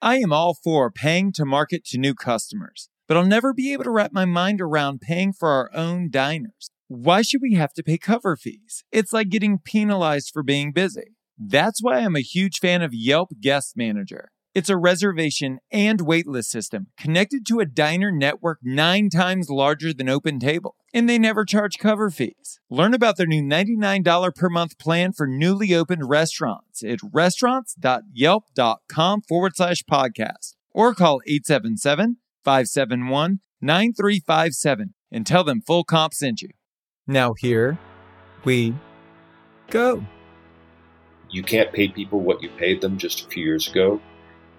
I am all for paying to market to new customers, but I'll never be able to wrap my mind around paying for our own diners. Why should we have to pay cover fees? It's like getting penalized for being busy. That's why I'm a huge fan of Yelp Guest Manager. It's a reservation and waitlist system connected to a diner network nine times larger than OpenTable, and they never charge cover fees. Learn about their new $99 per month plan for newly opened restaurants at restaurants.yelp.com forward slash podcast or call 877 571 9357 and tell them full comp sent you. Now, here we go. You can't pay people what you paid them just a few years ago.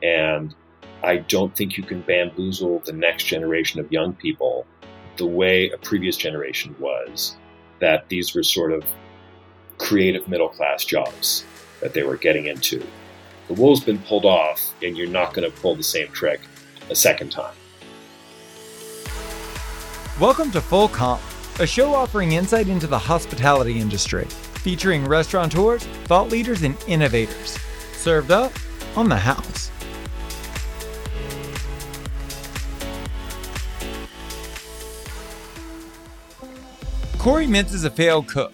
And I don't think you can bamboozle the next generation of young people the way a previous generation was, that these were sort of creative middle class jobs that they were getting into. The wool's been pulled off, and you're not going to pull the same trick a second time. Welcome to Full Comp, a show offering insight into the hospitality industry, featuring restaurateurs, thought leaders, and innovators. Served up on the house. Corey Mintz is a failed cook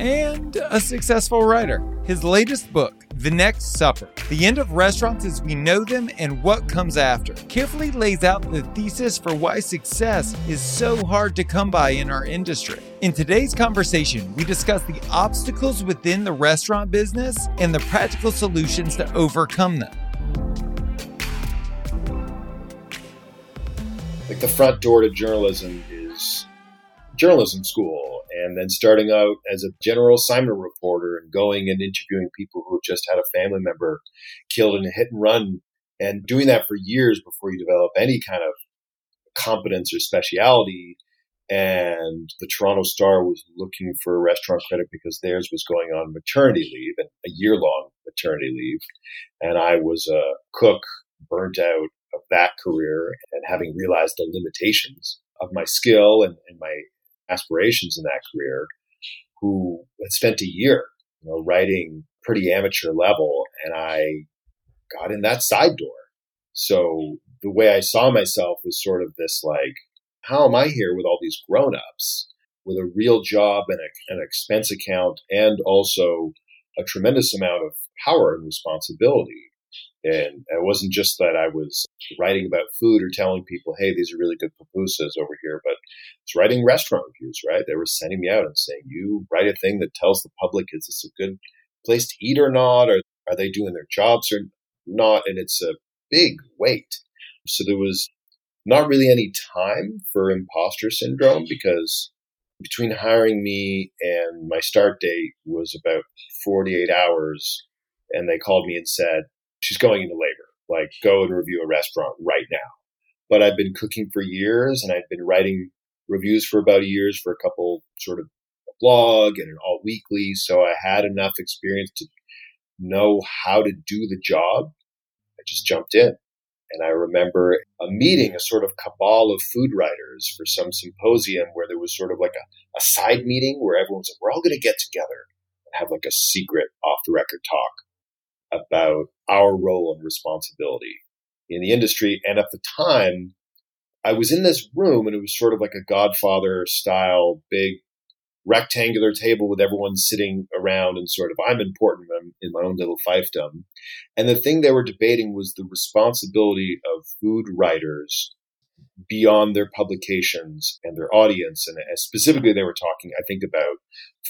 and a successful writer. His latest book, The Next Supper The End of Restaurants as We Know Them and What Comes After, carefully lays out the thesis for why success is so hard to come by in our industry. In today's conversation, we discuss the obstacles within the restaurant business and the practical solutions to overcome them. Like the front door to journalism is journalism school and then starting out as a general assignment reporter and going and interviewing people who just had a family member killed in a hit and run and doing that for years before you develop any kind of competence or speciality. And the Toronto Star was looking for a restaurant critic because theirs was going on maternity leave and a year long maternity leave. And I was a cook burnt out of that career and having realized the limitations of my skill and, and my aspirations in that career who had spent a year, you know, writing pretty amateur level, and I got in that side door. So the way I saw myself was sort of this like, how am I here with all these grown-ups with a real job and a, an expense account and also a tremendous amount of power and responsibility and it wasn't just that I was writing about food or telling people, hey, these are really good pupusas over here, but it's writing restaurant reviews, right? They were sending me out and saying, you write a thing that tells the public, is this a good place to eat or not? Or are they doing their jobs or not? And it's a big weight. So there was not really any time for imposter syndrome because between hiring me and my start date was about 48 hours. And they called me and said, she's going into labor. Like, go and review a restaurant right now. But I've been cooking for years and I've been writing reviews for about years for a couple sort of blog and an alt weekly. So I had enough experience to know how to do the job. I just jumped in. And I remember a meeting, a sort of cabal of food writers for some symposium where there was sort of like a, a side meeting where everyone's like, we're all going to get together and have like a secret off the record talk about our role and responsibility in the industry. And at the time, I was in this room and it was sort of like a Godfather style, big rectangular table with everyone sitting around and sort of, I'm important in my own little fiefdom. And the thing they were debating was the responsibility of food writers beyond their publications and their audience. And uh, specifically, they were talking, I think, about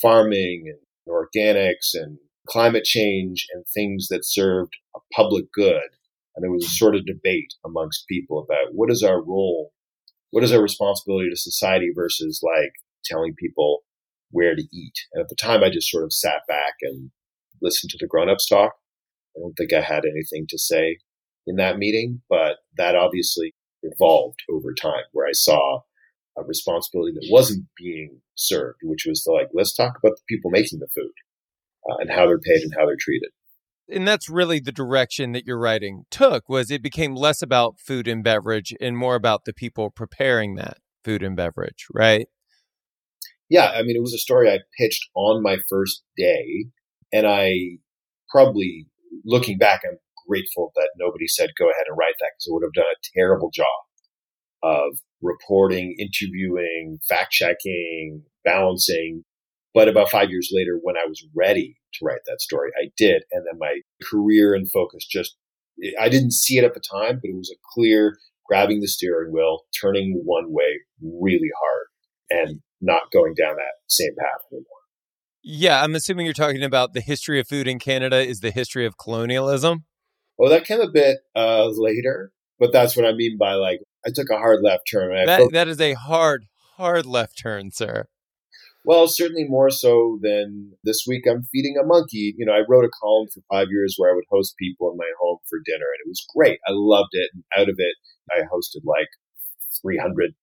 farming and organics and climate change and things that served a public good. And there was a sort of debate amongst people about what is our role, what is our responsibility to society versus like telling people where to eat. And at the time, I just sort of sat back and listened to the grown-ups talk. I don't think I had anything to say in that meeting, but that obviously evolved over time where I saw a responsibility that wasn't being served, which was to like, let's talk about the people making the food uh, and how they're paid and how they're treated. And that's really the direction that your writing took was it became less about food and beverage and more about the people preparing that food and beverage, right? Yeah, I mean it was a story I pitched on my first day and I probably looking back I'm grateful that nobody said, go ahead and write that because it would have done a terrible job of reporting, interviewing, fact checking, balancing. But about five years later, when I was ready to write that story, I did. And then my career and focus just, I didn't see it at the time, but it was a clear grabbing the steering wheel, turning one way really hard and not going down that same path anymore. Yeah, I'm assuming you're talking about the history of food in Canada is the history of colonialism. Well, that came a bit uh, later, but that's what I mean by like I took a hard left turn. That, that is a hard, hard left turn, sir. Well, certainly more so than this week. I'm feeding a monkey. You know, I wrote a column for five years where I would host people in my home for dinner, and it was great. I loved it. And out of it, I hosted like 300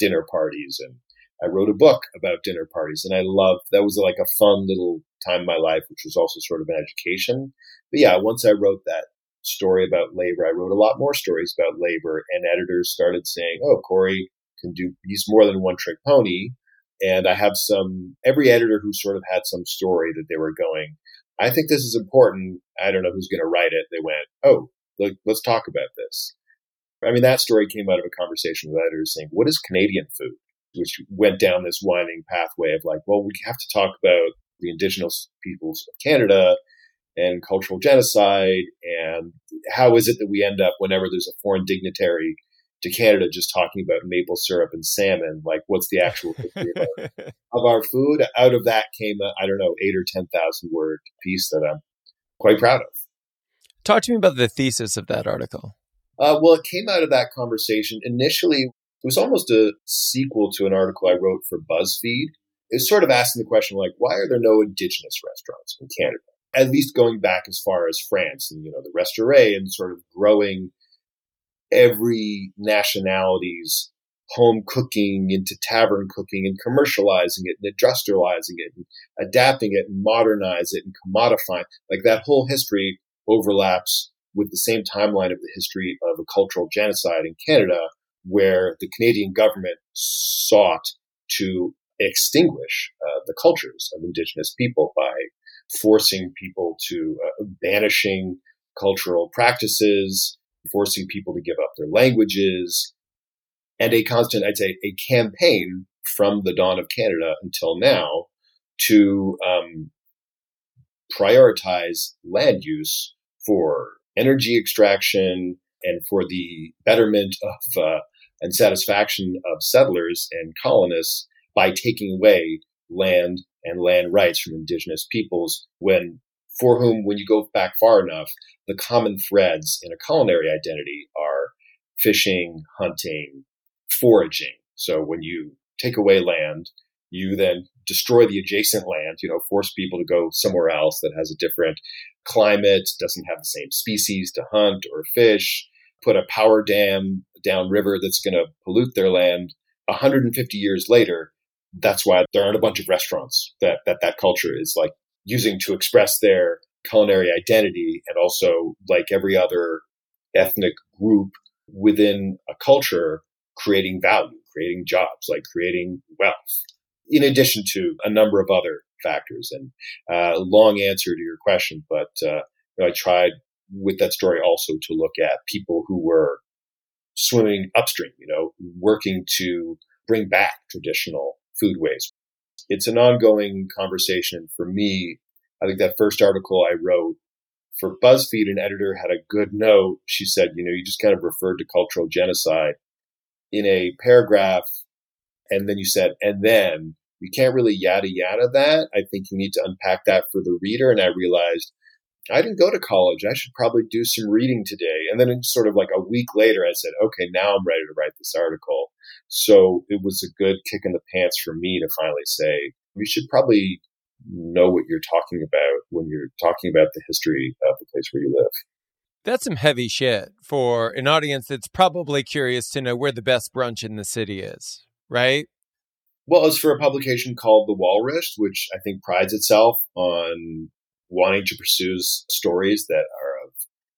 dinner parties, and I wrote a book about dinner parties, and I loved that. Was like a fun little time in my life, which was also sort of an education. But yeah, once I wrote that story about labor. I wrote a lot more stories about labor, and editors started saying, "Oh, Corey can do. He's more than one trick pony." And I have some. Every editor who sort of had some story that they were going. I think this is important. I don't know who's going to write it. They went, "Oh, look, let's talk about this." I mean, that story came out of a conversation with editors saying, "What is Canadian food?" Which went down this winding pathway of like, well, we have to talk about the Indigenous peoples of Canada and cultural genocide and how is it that we end up whenever there's a foreign dignitary to Canada just talking about maple syrup and salmon like what's the actual of, our, of our food out of that came I don't know 8 or 10,000 word piece that I'm quite proud of. Talk to me about the thesis of that article. Uh, well it came out of that conversation. Initially it was almost a sequel to an article I wrote for BuzzFeed. It's sort of asking the question like why are there no indigenous restaurants in Canada? At least going back as far as France and, you know, the restaurant and sort of growing every nationality's home cooking into tavern cooking and commercializing it and industrializing it and adapting it and modernize it and commodifying. Like that whole history overlaps with the same timeline of the history of a cultural genocide in Canada, where the Canadian government sought to extinguish uh, the cultures of Indigenous people by forcing people to uh, banishing cultural practices, forcing people to give up their languages, and a constant, I'd say, a campaign from the dawn of Canada until now to um, prioritize land use for energy extraction and for the betterment of uh, and satisfaction of settlers and colonists by taking away land and land rights from indigenous peoples when for whom when you go back far enough the common threads in a culinary identity are fishing hunting foraging. So when you take away land you then destroy the adjacent land you know force people to go somewhere else that has a different climate doesn't have the same species to hunt or fish put a power dam downriver that's going to pollute their land. 150 years later that's why there aren't a bunch of restaurants that that, that culture is like using to express their culinary identity and also like every other ethnic group within a culture creating value creating jobs like creating wealth in addition to a number of other factors and uh, long answer to your question but uh, you know, i tried with that story also to look at people who were swimming upstream you know working to bring back traditional food. It's an ongoing conversation for me. I think that first article I wrote for BuzzFeed, an editor had a good note. She said, you know, you just kind of referred to cultural genocide in a paragraph. And then you said, and then you can't really yada yada that. I think you need to unpack that for the reader. And I realized I didn't go to college. I should probably do some reading today. And then sort of like a week later, I said, okay, now I'm ready to write this article. So it was a good kick in the pants for me to finally say, we should probably know what you're talking about when you're talking about the history of the place where you live. That's some heavy shit for an audience that's probably curious to know where the best brunch in the city is, right? Well, it's for a publication called The Walrus, which I think prides itself on wanting to pursue stories that are of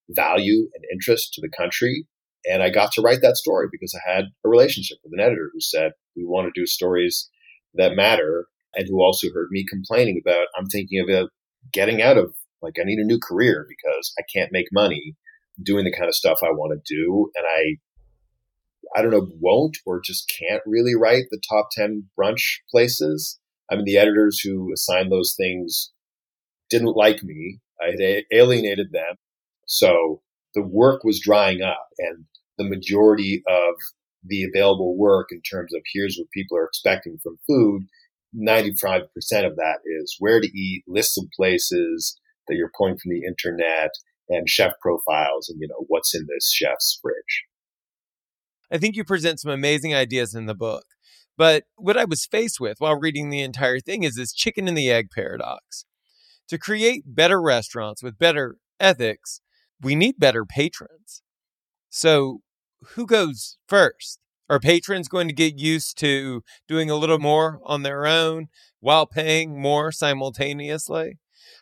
value and interest to the country. And I got to write that story because I had a relationship with an editor who said, we want to do stories that matter. And who also heard me complaining about, I'm thinking of about getting out of, like, I need a new career because I can't make money doing the kind of stuff I want to do. And I, I don't know, won't or just can't really write the top 10 brunch places. I mean, the editors who assign those things didn't like me. I had alienated them. So the work was drying up and the majority of the available work in terms of here's what people are expecting from food 95% of that is where to eat, lists of places that you're pulling from the internet, and chef profiles and, you know, what's in this chef's fridge. I think you present some amazing ideas in the book. But what I was faced with while reading the entire thing is this chicken and the egg paradox. To create better restaurants with better ethics, we need better patrons. So, who goes first? Are patrons going to get used to doing a little more on their own while paying more simultaneously?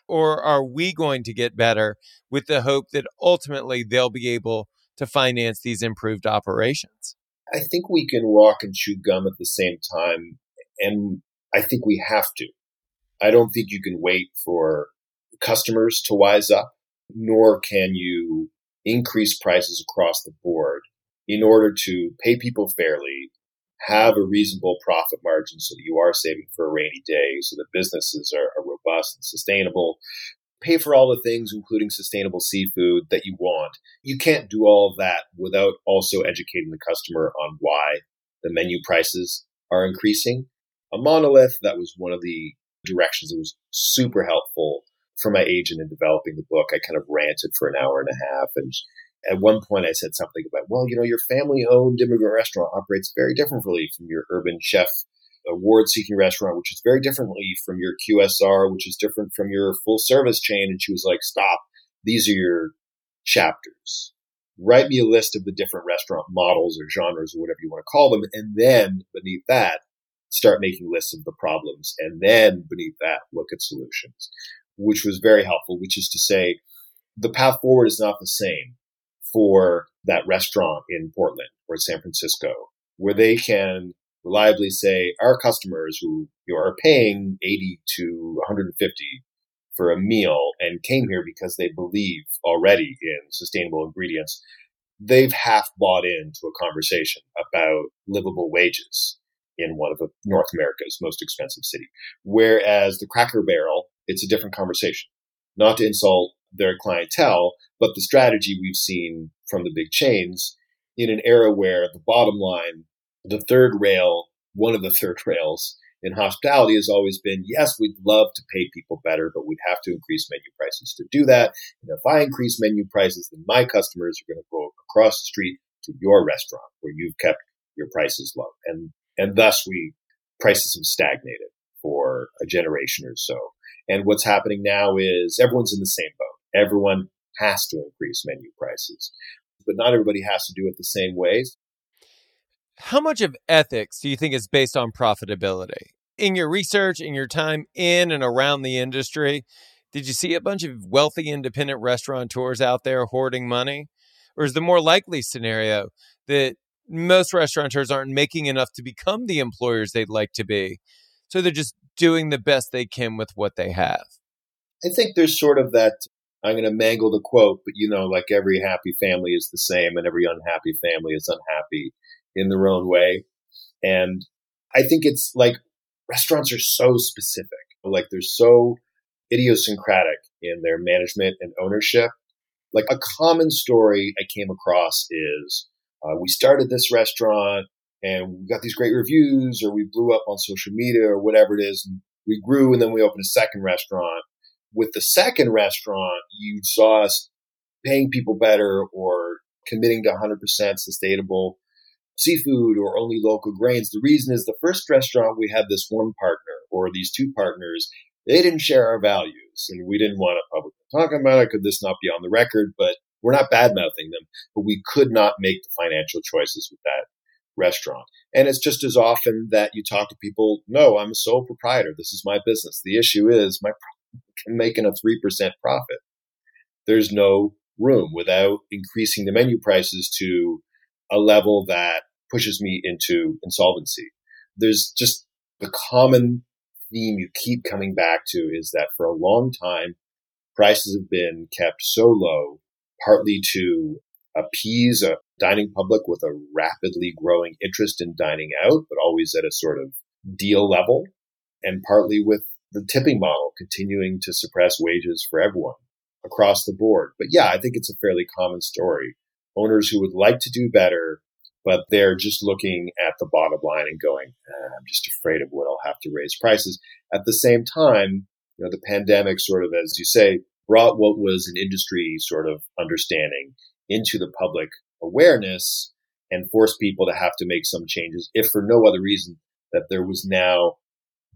Or are we going to get better with the hope that ultimately they'll be able to finance these improved operations? I think we can walk and chew gum at the same time. And I think we have to. I don't think you can wait for customers to wise up, nor can you increase prices across the board in order to pay people fairly, have a reasonable profit margin so that you are saving for a rainy day, so that businesses are, are robust and sustainable, pay for all the things, including sustainable seafood that you want. You can't do all of that without also educating the customer on why the menu prices are increasing. A monolith, that was one of the directions It was super helpful for my agent in developing the book. I kind of ranted for an hour and a half and at one point I said something about, well, you know, your family owned immigrant restaurant operates very differently from your urban chef award seeking restaurant, which is very differently from your QSR, which is different from your full service chain. And she was like, stop. These are your chapters. Write me a list of the different restaurant models or genres or whatever you want to call them. And then beneath that, start making lists of the problems. And then beneath that, look at solutions, which was very helpful, which is to say, the path forward is not the same for that restaurant in Portland or San Francisco, where they can reliably say our customers who you know, are paying 80 to 150 for a meal and came here because they believe already in sustainable ingredients, they've half bought into a conversation about livable wages in one of North America's most expensive city. Whereas the Cracker Barrel, it's a different conversation. Not to insult their clientele, but the strategy we've seen from the big chains in an era where the bottom line, the third rail, one of the third rails in hospitality has always been, yes, we'd love to pay people better, but we'd have to increase menu prices to do that. And if I increase menu prices, then my customers are going to go across the street to your restaurant where you've kept your prices low. And, and thus we, prices have stagnated for a generation or so. And what's happening now is everyone's in the same boat everyone has to increase menu prices, but not everybody has to do it the same ways. How much of ethics do you think is based on profitability? In your research, in your time in and around the industry, did you see a bunch of wealthy independent restaurateurs out there hoarding money? Or is the more likely scenario that most restaurateurs aren't making enough to become the employers they'd like to be? So they're just doing the best they can with what they have? I think there's sort of that I'm going to mangle the quote, but you know, like every happy family is the same and every unhappy family is unhappy in their own way. And I think it's like restaurants are so specific, like they're so idiosyncratic in their management and ownership. Like a common story I came across is uh, we started this restaurant and we got these great reviews, or we blew up on social media, or whatever it is. And we grew, and then we opened a second restaurant with the second restaurant, you saw us paying people better or committing to 100% sustainable seafood or only local grains. The reason is the first restaurant, we had this one partner or these two partners. They didn't share our values and we didn't want to publicly talk about it. Could this not be on the record? But we're not bad mouthing them, but we could not make the financial choices with that restaurant. And it's just as often that you talk to people, no, I'm a sole proprietor. This is my business. The issue is my making a 3% profit. There's no room without increasing the menu prices to a level that pushes me into insolvency. There's just the common theme you keep coming back to is that for a long time, prices have been kept so low, partly to appease a dining public with a rapidly growing interest in dining out, but always at a sort of deal level, and partly with the tipping model continuing to suppress wages for everyone across the board. But yeah, I think it's a fairly common story. Owners who would like to do better, but they're just looking at the bottom line and going, eh, I'm just afraid of what I'll have to raise prices. At the same time, you know, the pandemic sort of, as you say, brought what was an industry sort of understanding into the public awareness and forced people to have to make some changes, if for no other reason that there was now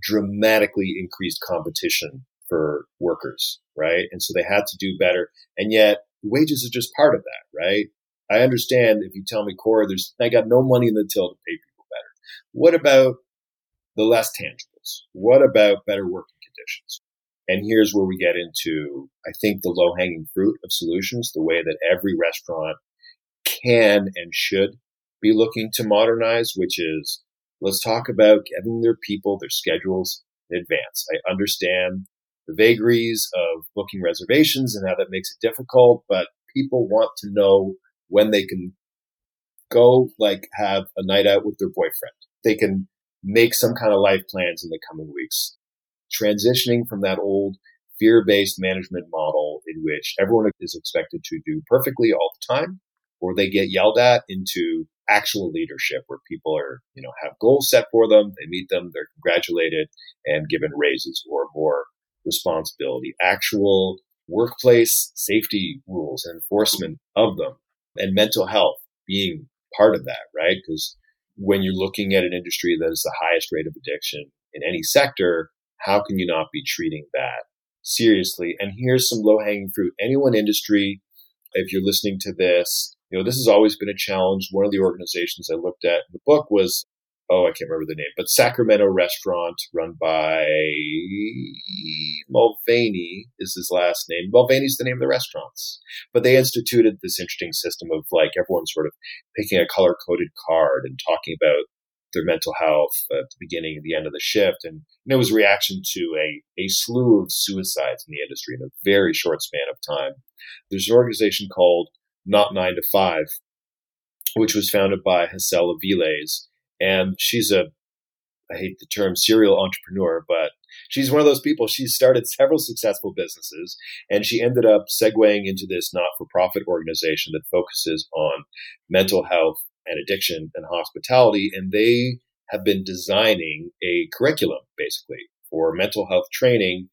dramatically increased competition for workers, right? And so they had to do better. And yet wages are just part of that, right? I understand if you tell me, Cora, there's, I got no money in the till to pay people better. What about the less tangibles? What about better working conditions? And here's where we get into, I think, the low hanging fruit of solutions, the way that every restaurant can and should be looking to modernize, which is let's talk about getting their people, their schedules in advance. I understand the vagaries of booking reservations and how that makes it difficult, but people want to know when they can go like have a night out with their boyfriend. They can make some kind of life plans in the coming weeks. Transitioning from that old fear-based management model in which everyone is expected to do perfectly all the time or they get yelled at into actual leadership where people are, you know, have goals set for them, they meet them, they're congratulated and given raises or more responsibility, actual workplace safety rules and enforcement of them and mental health being part of that, right? Because when you're looking at an industry that is the highest rate of addiction in any sector, how can you not be treating that seriously? And here's some low hanging fruit. Anyone industry, if you're listening to this, you know, this has always been a challenge. One of the organizations I looked at in the book was oh, I can't remember the name, but Sacramento restaurant run by Mulvaney is his last name. Mulvaney's the name of the restaurants. But they instituted this interesting system of like everyone sort of picking a color coded card and talking about their mental health at the beginning and the end of the shift. And, and it was a reaction to a, a slew of suicides in the industry in a very short span of time. There's an organization called Not Nine to Five, which was founded by Hassel Aviles and she's a, I hate the term serial entrepreneur, but she's one of those people. She started several successful businesses and she ended up segueing into this not for profit organization that focuses on mental health and addiction and hospitality. And they have been designing a curriculum basically for mental health training.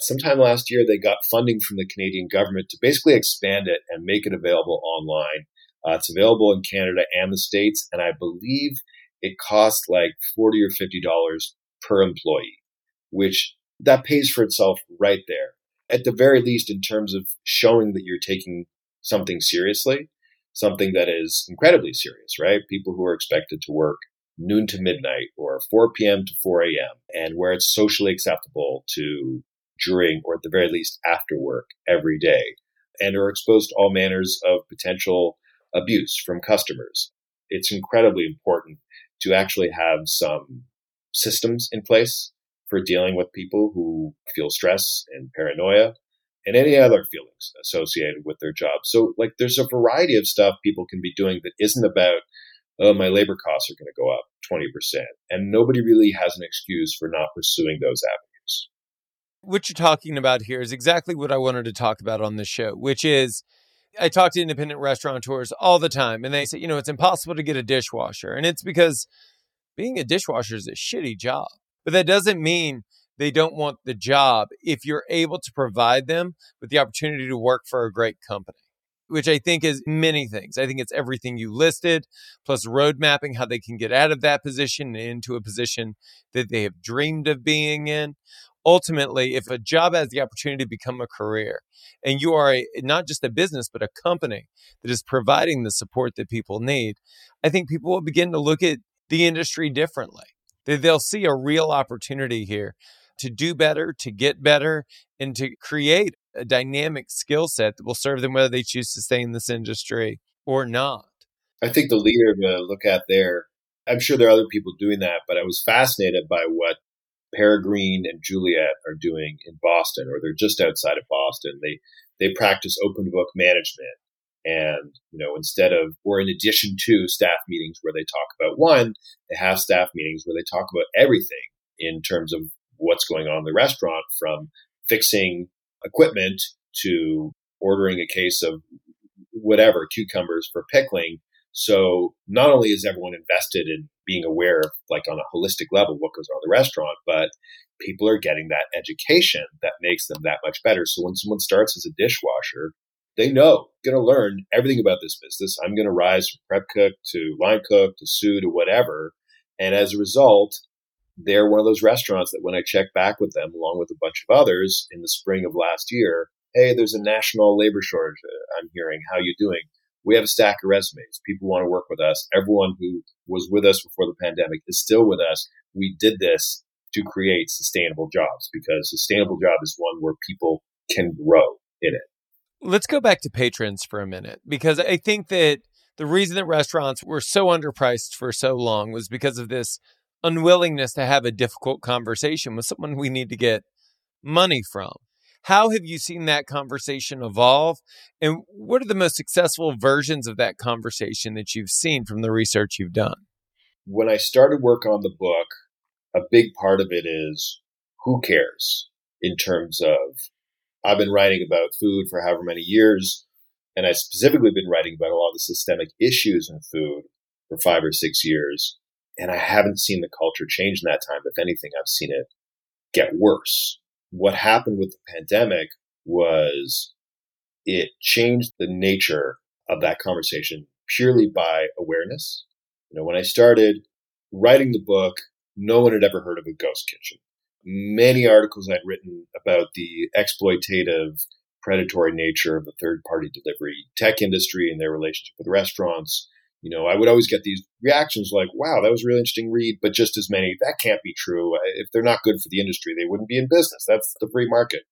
Sometime last year, they got funding from the Canadian government to basically expand it and make it available online. Uh, it's available in Canada and the States. And I believe it costs like 40 or 50 dollars per employee, which that pays for itself right there. At the very least, in terms of showing that you're taking something seriously, something that is incredibly serious, right? People who are expected to work noon to midnight or 4 p.m. to 4 a.m. and where it's socially acceptable to during or at the very least after work every day and are exposed to all manners of potential abuse from customers. It's incredibly important to actually have some systems in place for dealing with people who feel stress and paranoia and any other feelings associated with their job. So, like, there's a variety of stuff people can be doing that isn't about, oh, my labor costs are going to go up 20%. And nobody really has an excuse for not pursuing those avenues. What you're talking about here is exactly what I wanted to talk about on this show, which is I talk to independent restaurateurs all the time, and they say, you know, it's impossible to get a dishwasher. And it's because being a dishwasher is a shitty job. But that doesn't mean they don't want the job if you're able to provide them with the opportunity to work for a great company, which I think is many things. I think it's everything you listed, plus road mapping, how they can get out of that position and into a position that they have dreamed of being in ultimately, if a job has the opportunity to become a career and you are a, not just a business, but a company that is providing the support that people need, I think people will begin to look at the industry differently. They'll see a real opportunity here to do better, to get better, and to create a dynamic skill set that will serve them whether they choose to stay in this industry or not. I think the leader to look at there, I'm sure there are other people doing that, but I was fascinated by what Peregrine and Juliet are doing in Boston, or they're just outside of Boston. They they practice open book management, And, you know, instead of, or in addition to staff meetings where they talk about one, they have staff meetings where they talk about everything in terms of what's going on in the restaurant from fixing equipment to ordering a case of whatever cucumbers for pickling. So not only is everyone invested in being aware, of like on a holistic level, what goes on in the restaurant, but people are getting that education that makes them that much better. So when someone starts as a dishwasher, they know going to learn everything about this business. I'm going to rise from prep cook to line cook to sous to whatever. And as a result, they're one of those restaurants that when I check back with them, along with a bunch of others in the spring of last year, hey, there's a national labor shortage. Uh, I'm hearing. How you doing? We have a stack of resumes. People want to work with us. Everyone who was with us before the pandemic is still with us. We did this to create sustainable jobs because sustainable job is one where people can grow in it. Let's go back to patrons for a minute because I think that the reason that restaurants were so underpriced for so long was because of this unwillingness to have a difficult conversation with someone we need to get money from. How have you seen that conversation evolve? And what are the most successful versions of that conversation that you've seen from the research you've done? When I started work on the book, a big part of it is who cares in terms of I've been writing about food for however many years, and I specifically been writing about a lot of the systemic issues in food for five or six years. And I haven't seen the culture change in that time. If anything, I've seen it get worse. What happened with the pandemic was it changed the nature of that conversation purely by awareness. You know, when I started writing the book, no one had ever heard of a ghost kitchen. Many articles I'd written about the exploitative, predatory nature of the third party delivery tech industry and their relationship with restaurants. You know, I would always get these reactions like, wow, that was a really interesting read, but just as many, that can't be true. Uh, if they're not good for the industry, they wouldn't be in business. That's the free market.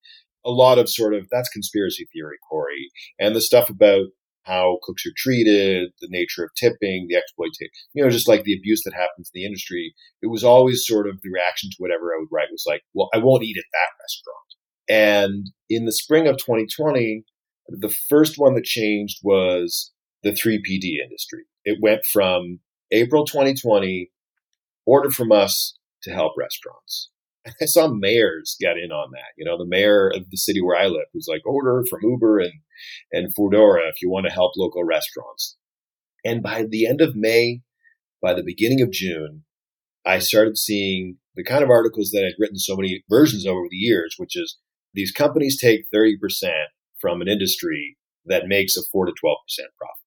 A lot of sort of, that's conspiracy theory, Corey. And the stuff about how cooks are treated, the nature of tipping, the exploitation, you know, just like the abuse that happens in the industry. It was always sort of the reaction to whatever I would write was like, well, I won't eat at that restaurant. And in the spring of 2020, the first one that changed was the 3PD industry. It went from April 2020, order from us to help restaurants. I saw mayors get in on that. You know, the mayor of the city where I live was like, order from Uber and, and Foodora if you want to help local restaurants. And by the end of May, by the beginning of June, I started seeing the kind of articles that I'd written so many versions over the years, which is these companies take 30% from an industry that makes a 4 to 12% profit.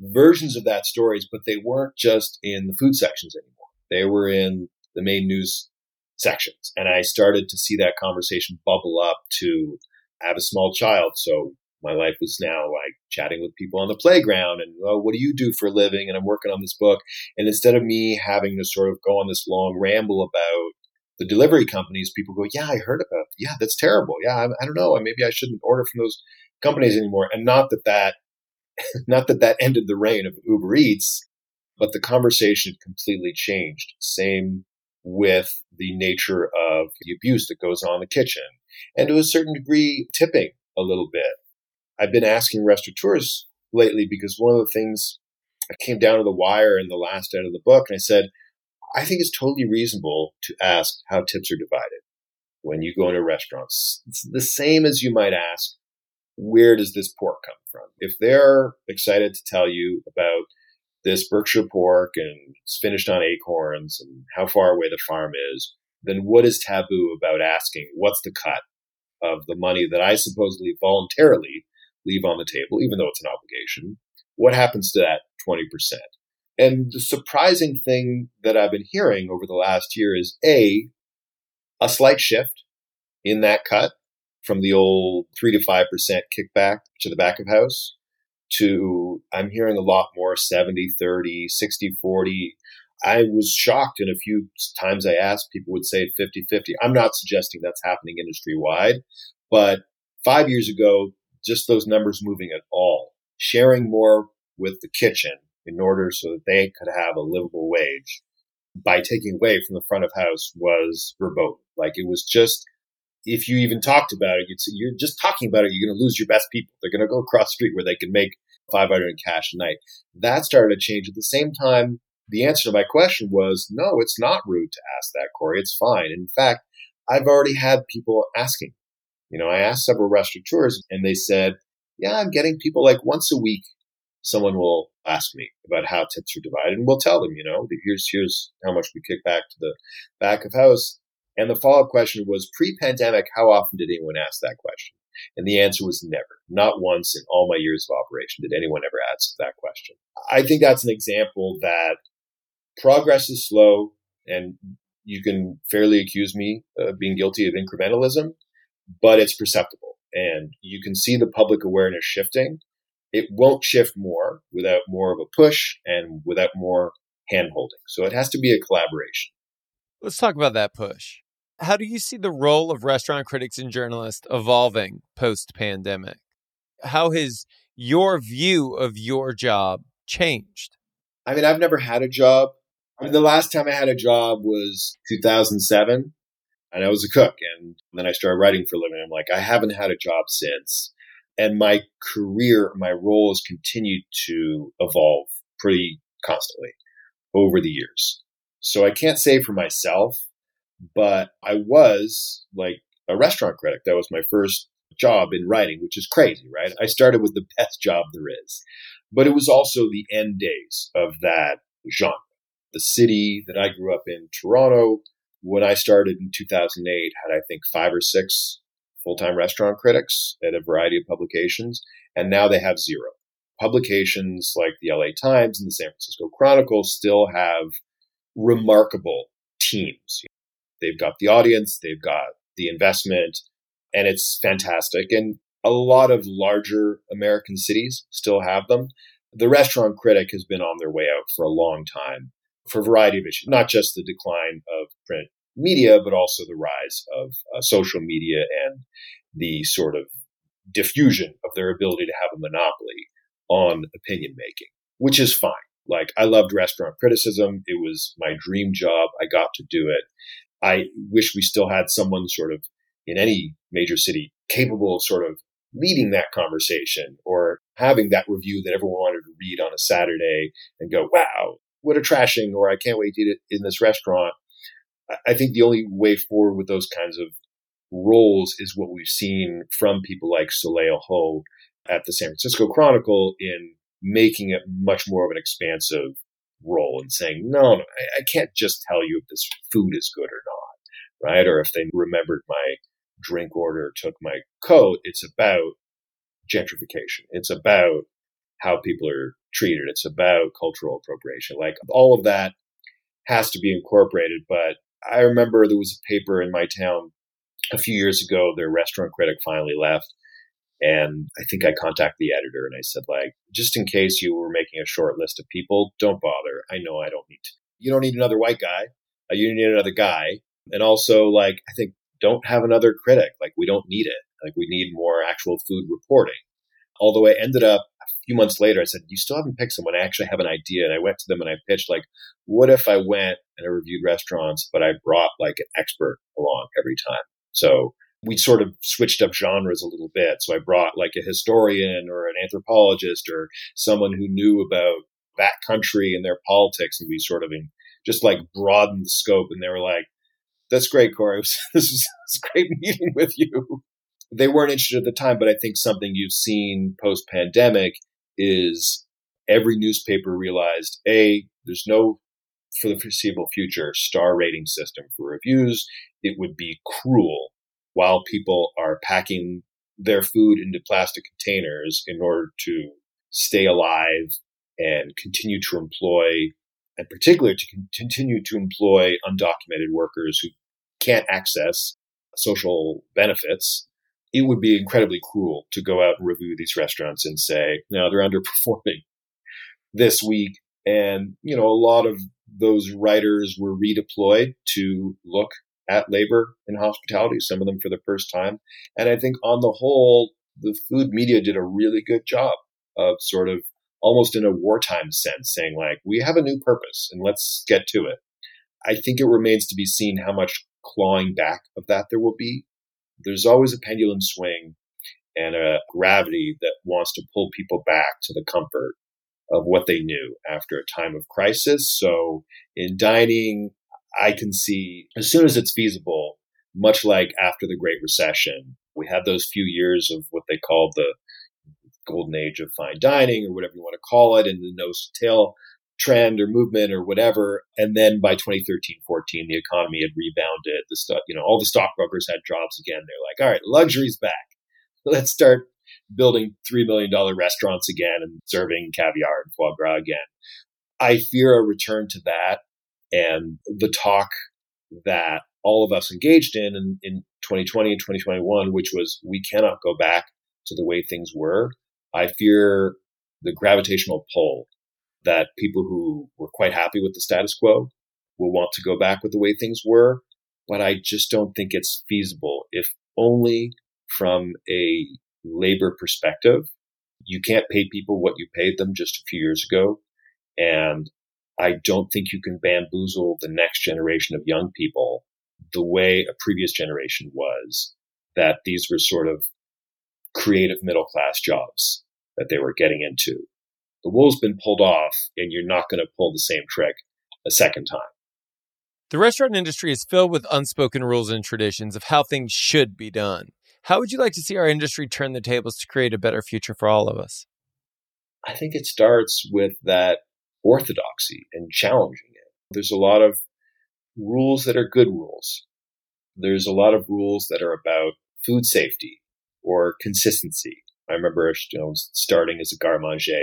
Versions of that stories, but they weren't just in the food sections anymore. They were in the main news sections. And I started to see that conversation bubble up to I have a small child. So my life was now like chatting with people on the playground and, oh, what do you do for a living? And I'm working on this book. And instead of me having to sort of go on this long ramble about the delivery companies, people go, yeah, I heard about, yeah, that's terrible. Yeah, I, I don't know. Maybe I shouldn't order from those companies anymore. And not that that, not that that ended the reign of Uber Eats, but the conversation completely changed. Same with the nature of the abuse that goes on in the kitchen and to a certain degree tipping a little bit. I've been asking restaurateurs lately because one of the things I came down to the wire in the last end of the book and I said, I think it's totally reasonable to ask how tips are divided when you go into restaurants. It's the same as you might ask, where does this pork come from? If they're excited to tell you about this Berkshire pork and it's finished on acorns and how far away the farm is, then what is taboo about asking what's the cut of the money that I supposedly voluntarily leave on the table, even though it's an obligation? What happens to that 20%? And the surprising thing that I've been hearing over the last year is A, a slight shift in that cut from the old 3 to 5% kickback to the back of house to I'm hearing a lot more 70 30, 60 40. I was shocked and a few times I asked, people would say 50 50. I'm not suggesting that's happening industry wide, but five years ago, just those numbers moving at all, sharing more with the kitchen in order so that they could have a livable wage by taking away from the front of house was verboten. Like it was just if you even talked about it, you'd say, you're just talking about it, you're going to lose your best people. They're going to go across the street where they can make 500 in cash a night. That started to change at the same time. The answer to my question was no, it's not rude to ask that, Corey. It's fine. In fact, I've already had people asking. You know, I asked several restaurateurs and they said, yeah, I'm getting people like once a week. Someone will ask me about how tips are divided and we'll tell them, you know, here's, here's how much we kick back to the back of house. And the follow up question was pre pandemic, how often did anyone ask that question? And the answer was never. Not once in all my years of operation did anyone ever ask that question. I think that's an example that progress is slow and you can fairly accuse me of being guilty of incrementalism, but it's perceptible and you can see the public awareness shifting. It won't shift more without more of a push and without more hand holding. So it has to be a collaboration. Let's talk about that push. How do you see the role of restaurant critics and journalists evolving post pandemic? How has your view of your job changed? I mean, I've never had a job. I mean, the last time I had a job was 2007 and I was a cook. And then I started writing for a living. I'm like, I haven't had a job since. And my career, my role has continued to evolve pretty constantly over the years. So I can't say for myself but I was like a restaurant critic. That was my first job in writing, which is crazy, right? I started with the best job there is. But it was also the end days of that genre. The city that I grew up in, Toronto, when I started in 2008, had I think five or six full time restaurant critics at a variety of publications, and now they have zero. Publications like the LA Times and the San Francisco Chronicle still have remarkable teams. They've got the audience, they've got the investment, and it's fantastic. And a lot of larger American cities still have them. The restaurant critic has been on their way out for a long time for a variety of issues, not just the decline of print media, but also the rise of uh, social media and the sort of diffusion of their ability to have a monopoly on opinion making, which is fine. Like I loved restaurant criticism. It was my dream job. I got to do it. I wish we still had someone sort of in any major city capable of sort of leading that conversation or having that review that everyone wanted to read on a Saturday and go, wow, what a trashing, or I can't wait to eat it in this restaurant. I think the only way forward with those kinds of roles is what we've seen from people like Soleil Ho at the San Francisco Chronicle in making it much more of an expansive role and saying, no, no I, I can't just tell you if this food is good or not, right? Or if they remembered my drink order, took my coat. It's about gentrification. It's about how people are treated. It's about cultural appropriation. Like all of that has to be incorporated. But I remember there was a paper in my town a few years ago. Their restaurant critic finally left. And I think I contacted the editor and I said, like, just in case you were making a short list of people, don't bother. I know I don't need to. You don't need another white guy. Uh, you need another guy. And also, like, I think don't have another critic. Like, we don't need it. Like, we need more actual food reporting. Although I ended up a few months later, I said, you still haven't picked someone. I actually have an idea. And I went to them and I pitched, like, what if I went and I reviewed restaurants, but I brought like an expert along every time? So we sort of switched up genres a little bit. So I brought like a historian or an anthropologist or someone who knew about that country and their politics. And we sort of just like broadened the scope. And they were like, that's great, Corey. this was, a great meeting with you. They weren't interested at the time, but I think something you've seen post pandemic is every newspaper realized A, there's no, for the foreseeable future, star rating system for reviews. It would be cruel while people are packing their food into plastic containers in order to stay alive and continue to employ, and particularly to continue to employ undocumented workers who can't access social benefits, it would be incredibly cruel to go out and review these restaurants and say, no, they're underperforming this week. And, you know, a lot of those writers were redeployed to look at labor in hospitality, some of them for the first time. And I think on the whole, the food media did a really good job of sort of almost in a wartime sense saying like, we have a new purpose and let's get to it. I think it remains to be seen how much clawing back of that there will be. There's always a pendulum swing. and a gravity that wants to pull people back to the comfort of what they knew after a time of crisis. So in dining, I can see as soon as it's feasible, much like after the Great Recession, we had those few years of what they called the golden age of fine dining or whatever you want to call it and the nose to tail trend or movement or whatever. And then by 2013, 14, the economy had rebounded. The stuff, you know, all the stockbrokers had jobs again. They're like, all right, luxury's back. Let's start building $3 million restaurants again and serving caviar and foie gras again. I fear a return to that and the talk that all of us engaged in, in in 2020 and 2021, which was we cannot go back to the way things were. I fear the gravitational pull that people who were quite happy with the status quo will want to go back with the way things were. But I just don't think it's feasible, if only from a labor perspective. You can't pay people what you paid them just a few years ago. And I don't think you can bamboozle the next generation of young people the way a previous generation was, that these were sort of creative middle class jobs that they were getting into. The wool's been pulled off, and you're not going to pull the same trick a second time. The restaurant industry is filled with unspoken rules and traditions of how things should be done. How would you like to see our industry turn the tables to create a better future for all of us? I think it starts with that orthodoxy and challenging it. There's a lot of rules that are good rules. There's a lot of rules that are about food safety or consistency. I remember you know, starting as a garde manger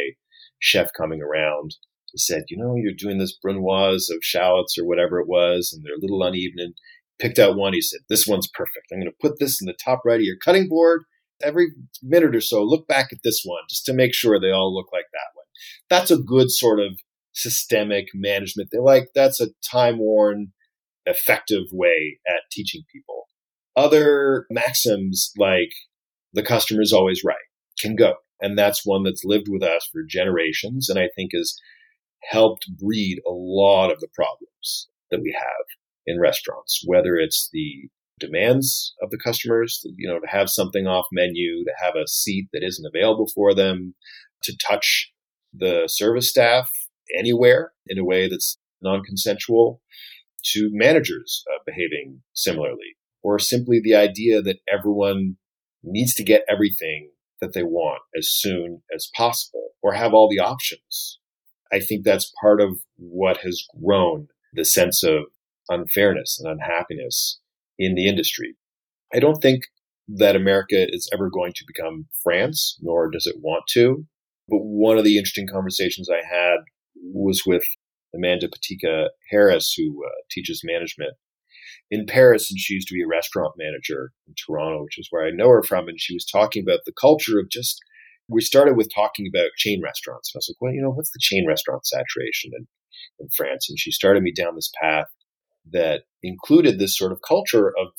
chef coming around he said, you know, you're doing this brunoise of shallots or whatever it was, and they're a little uneven. And picked out one. He said, this one's perfect. I'm going to put this in the top right of your cutting board. Every minute or so, look back at this one just to make sure they all look like that one. That's a good sort of systemic management. They like that's a time worn, effective way at teaching people. Other maxims like the customer is always right can go. And that's one that's lived with us for generations and I think has helped breed a lot of the problems that we have in restaurants, whether it's the demands of the customers, you know, to have something off menu, to have a seat that isn't available for them, to touch the service staff anywhere in a way that's non-consensual, to managers uh, behaving similarly, or simply the idea that everyone needs to get everything that they want as soon as possible or have all the options. I think that's part of what has grown the sense of unfairness and unhappiness in the industry. I don't think that America is ever going to become France, nor does it want to. But one of the interesting conversations I had was with Amanda Patika Harris, who uh, teaches management in Paris, and she used to be a restaurant manager in Toronto, which is where I know her from. And she was talking about the culture of just. We started with talking about chain restaurants. And I was like, well, you know, what's the chain restaurant saturation in, in France? And she started me down this path that included this sort of culture of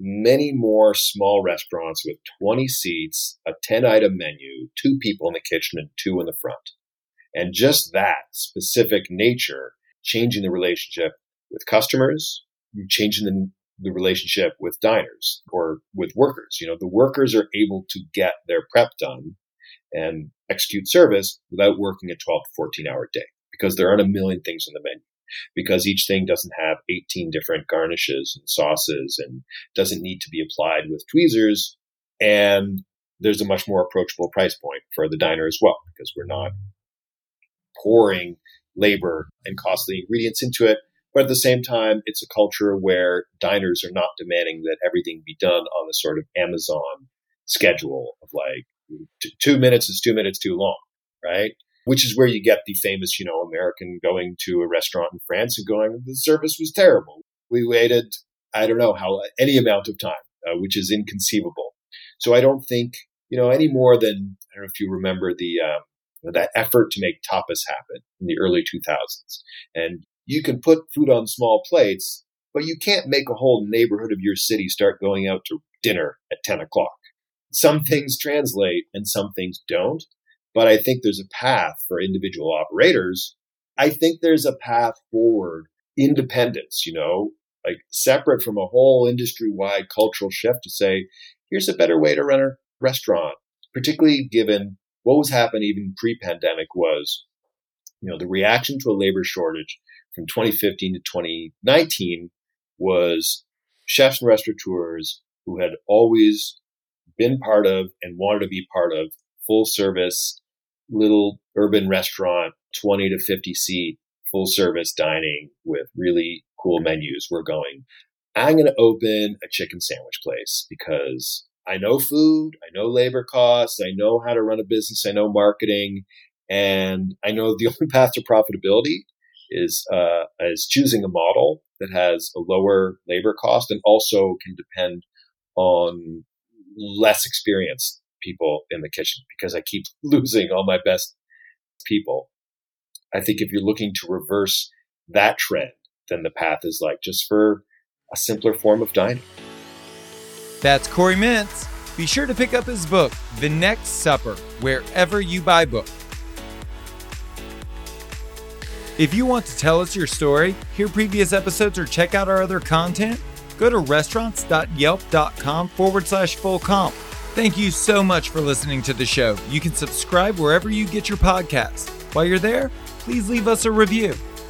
many more small restaurants with 20 seats, a 10 item menu, two people in the kitchen and two in the front. And just that specific nature, changing the relationship with customers, changing the, the relationship with diners or with workers. You know, the workers are able to get their prep done and execute service without working a 12 to 14 hour day because there aren't a million things on the menu because each thing doesn't have 18 different garnishes and sauces and doesn't need to be applied with tweezers. And there's a much more approachable price point for the diner as well because we're not pouring labor and costly ingredients into it. But at the same time, it's a culture where diners are not demanding that everything be done on the sort of Amazon schedule of like two minutes is two minutes too long, right? which is where you get the famous, you know, American going to a restaurant in France and going, the service was terrible. We waited, I don't know how, any amount of time, uh, which is inconceivable. So I don't think, you know, any more than, I don't know if you remember the, uh, that effort to make tapas happen in the early 2000s. And you can put food on small plates, but you can't make a whole neighborhood of your city start going out to dinner at 10 o'clock. Some things translate and some things don't. But I think there's a path for individual operators. I think there's a path forward, independence, you know, like separate from a whole industry wide cultural shift to say, here's a better way to run a restaurant, particularly given what was happening even pre-pandemic was, you know, the reaction to a labor shortage from 2015 to 2019 was chefs and restaurateurs who had always been part of and wanted to be part of full service little urban restaurant, 20 to 50 seat full service dining with really cool menus. We're going, I'm going to open a chicken sandwich place because I know food, I know labor costs, I know how to run a business, I know marketing, and I know the only path to profitability is uh, is choosing a model that has a lower labor cost and also can depend on less experienced people in the kitchen because I keep losing all my best people. I think if you're looking to reverse that trend, then the path is like just for a simpler form of dining. That's Corey Mintz. Be sure to pick up his book, The Next Supper, wherever you buy books. If you want to tell us your story, hear previous episodes, or check out our other content, go to restaurants.yelp.com forward slash full comp. Thank you so much for listening to the show. You can subscribe wherever you get your podcasts. While you're there, please leave us a review.